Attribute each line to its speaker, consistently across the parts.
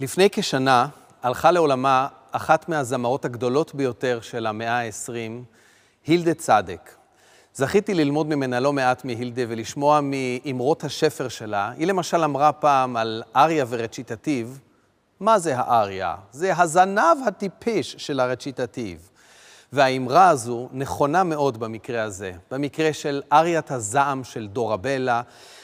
Speaker 1: לפני כשנה הלכה לעולמה אחת מהזמרות הגדולות ביותר של המאה ה-20, הילדה צדק. זכיתי ללמוד ממנה לא מעט מהילדה ולשמוע מאמרות השפר שלה. היא למשל אמרה פעם על אריה ורציטטיב, מה זה האריה? זה הזנב הטיפש של הרציטטיב. והאמרה הזו נכונה מאוד במקרה הזה, במקרה של אריית הזעם של דורבלה,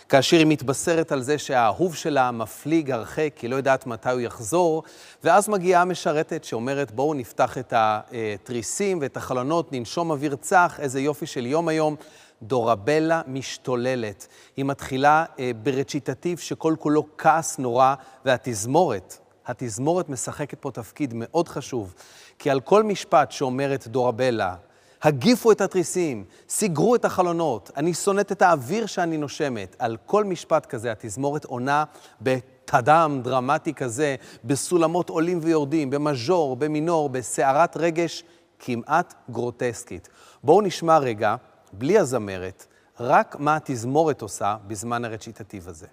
Speaker 1: כאשר היא מתבשרת על זה שהאהוב שלה מפליג הרחק, כי לא יודעת מתי הוא יחזור, ואז מגיעה המשרתת שאומרת, בואו נפתח את התריסים ואת החלונות, ננשום אוויר צח, איזה יופי של יום היום. דורבלה משתוללת. היא מתחילה אה, ברציטטיב שכל כולו כעס נורא, והתזמורת, התזמורת משחקת פה תפקיד מאוד חשוב, כי על כל משפט שאומרת דורבלה, הגיפו את התריסים, סגרו את החלונות, אני שונאת את האוויר שאני נושמת. על כל משפט כזה התזמורת עונה בתדם דרמטי כזה, בסולמות עולים ויורדים, במז'ור, במינור, בסערת רגש כמעט גרוטסקית. בואו נשמע רגע, בלי הזמרת, רק מה התזמורת עושה בזמן הרציטטיב הזה.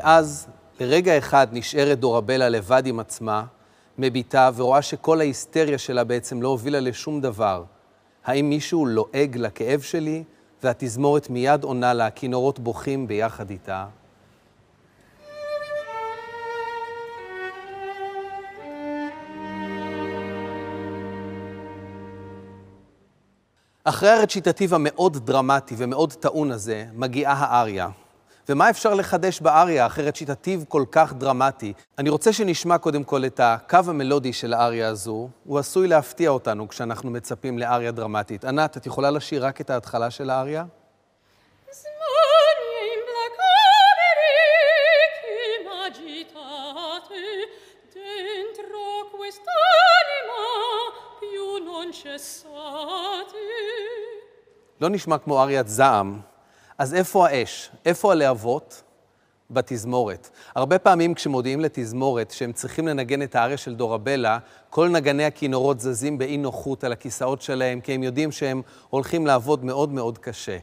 Speaker 1: ואז לרגע אחד נשארת דורבלה לבד עם עצמה, מביטה ורואה שכל ההיסטריה שלה בעצם לא הובילה לשום דבר. האם מישהו לועג לכאב שלי? והתזמורת מיד עונה לה, כינורות בוכים ביחד איתה. אחרי הרציטטיב המאוד דרמטי ומאוד טעון הזה, מגיעה האריה. ומה אפשר לחדש באריה אחרת שיטתיו כל כך דרמטי? אני רוצה שנשמע קודם כל את הקו המלודי של האריה הזו. הוא עשוי להפתיע אותנו כשאנחנו מצפים לאריה דרמטית. ענת, את יכולה לשיר רק את ההתחלה של האריה? לא נשמע כמו אריית זעם, אז איפה האש? איפה הלהבות? בתזמורת. הרבה פעמים כשמודיעים לתזמורת שהם צריכים לנגן את האריה של דורבלה, כל נגני הכינורות זזים באי נוחות על הכיסאות שלהם, כי הם יודעים שהם הולכים לעבוד מאוד מאוד קשה.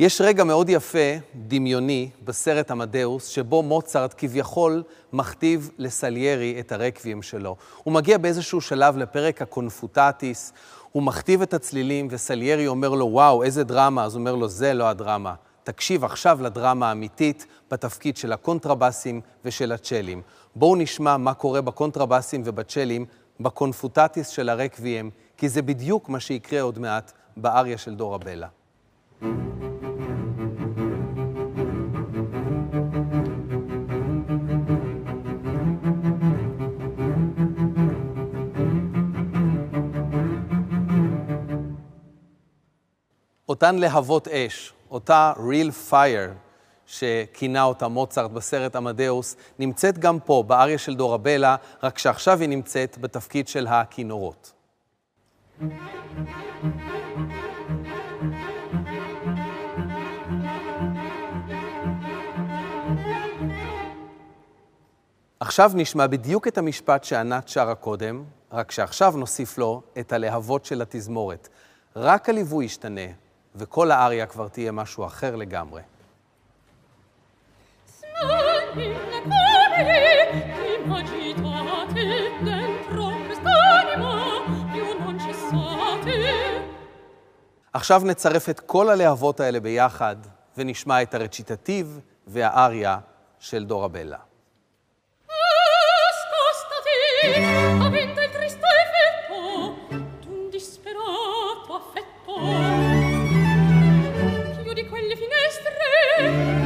Speaker 1: יש רגע מאוד יפה, דמיוני, בסרט עמדאוס, שבו מוצרט כביכול מכתיב לסליירי את הרקבים שלו. הוא מגיע באיזשהו שלב לפרק הקונפוטטיס, הוא מכתיב את הצלילים, וסליירי אומר לו, וואו, איזה דרמה. אז הוא אומר לו, זה לא הדרמה. תקשיב עכשיו לדרמה האמיתית בתפקיד של הקונטרבסים ושל הצ'לים. בואו נשמע מה קורה בקונטרבסים ובצ'לים בקונפוטטיס של הרקבים, כי זה בדיוק מה שיקרה עוד מעט באריה של דורה בלה. אותן להבות אש, אותה real fire שכינה אותה מוצרט בסרט עמדאוס, נמצאת גם פה, באריה של דורבלה, רק שעכשיו היא נמצאת בתפקיד של הכינורות. עכשיו נשמע בדיוק את המשפט שענת שרה קודם, רק שעכשיו נוסיף לו את הלהבות של התזמורת. רק הליווי ישתנה, וכל האריה כבר תהיה משהו אחר לגמרי. עכשיו נצרף את כל הלהבות האלה ביחד, ונשמע את הרציטטיב והאריה של דורה
Speaker 2: בלה. avventa il triste Yeah.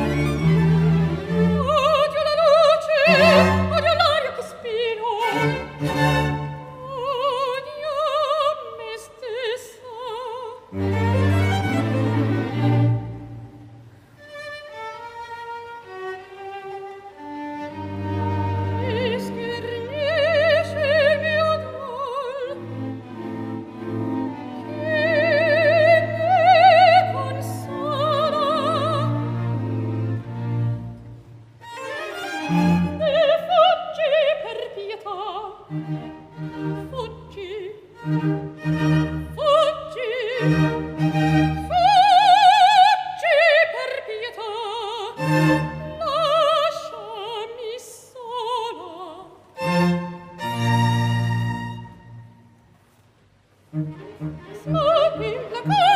Speaker 2: Smoking the cool.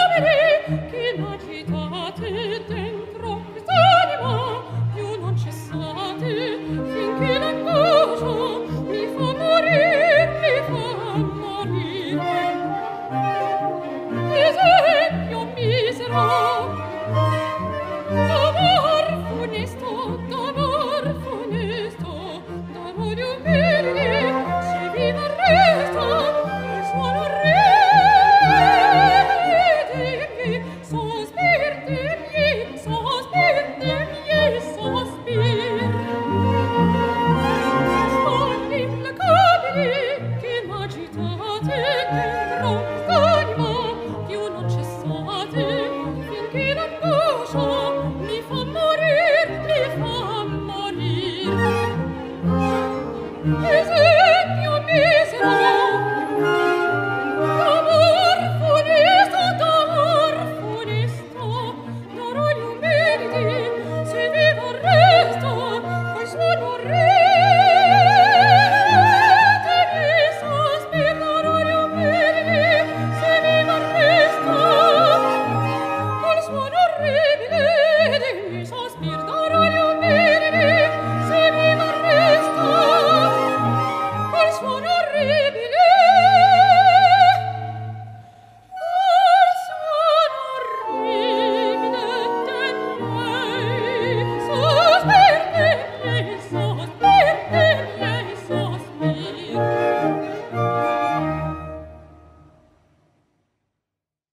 Speaker 2: Is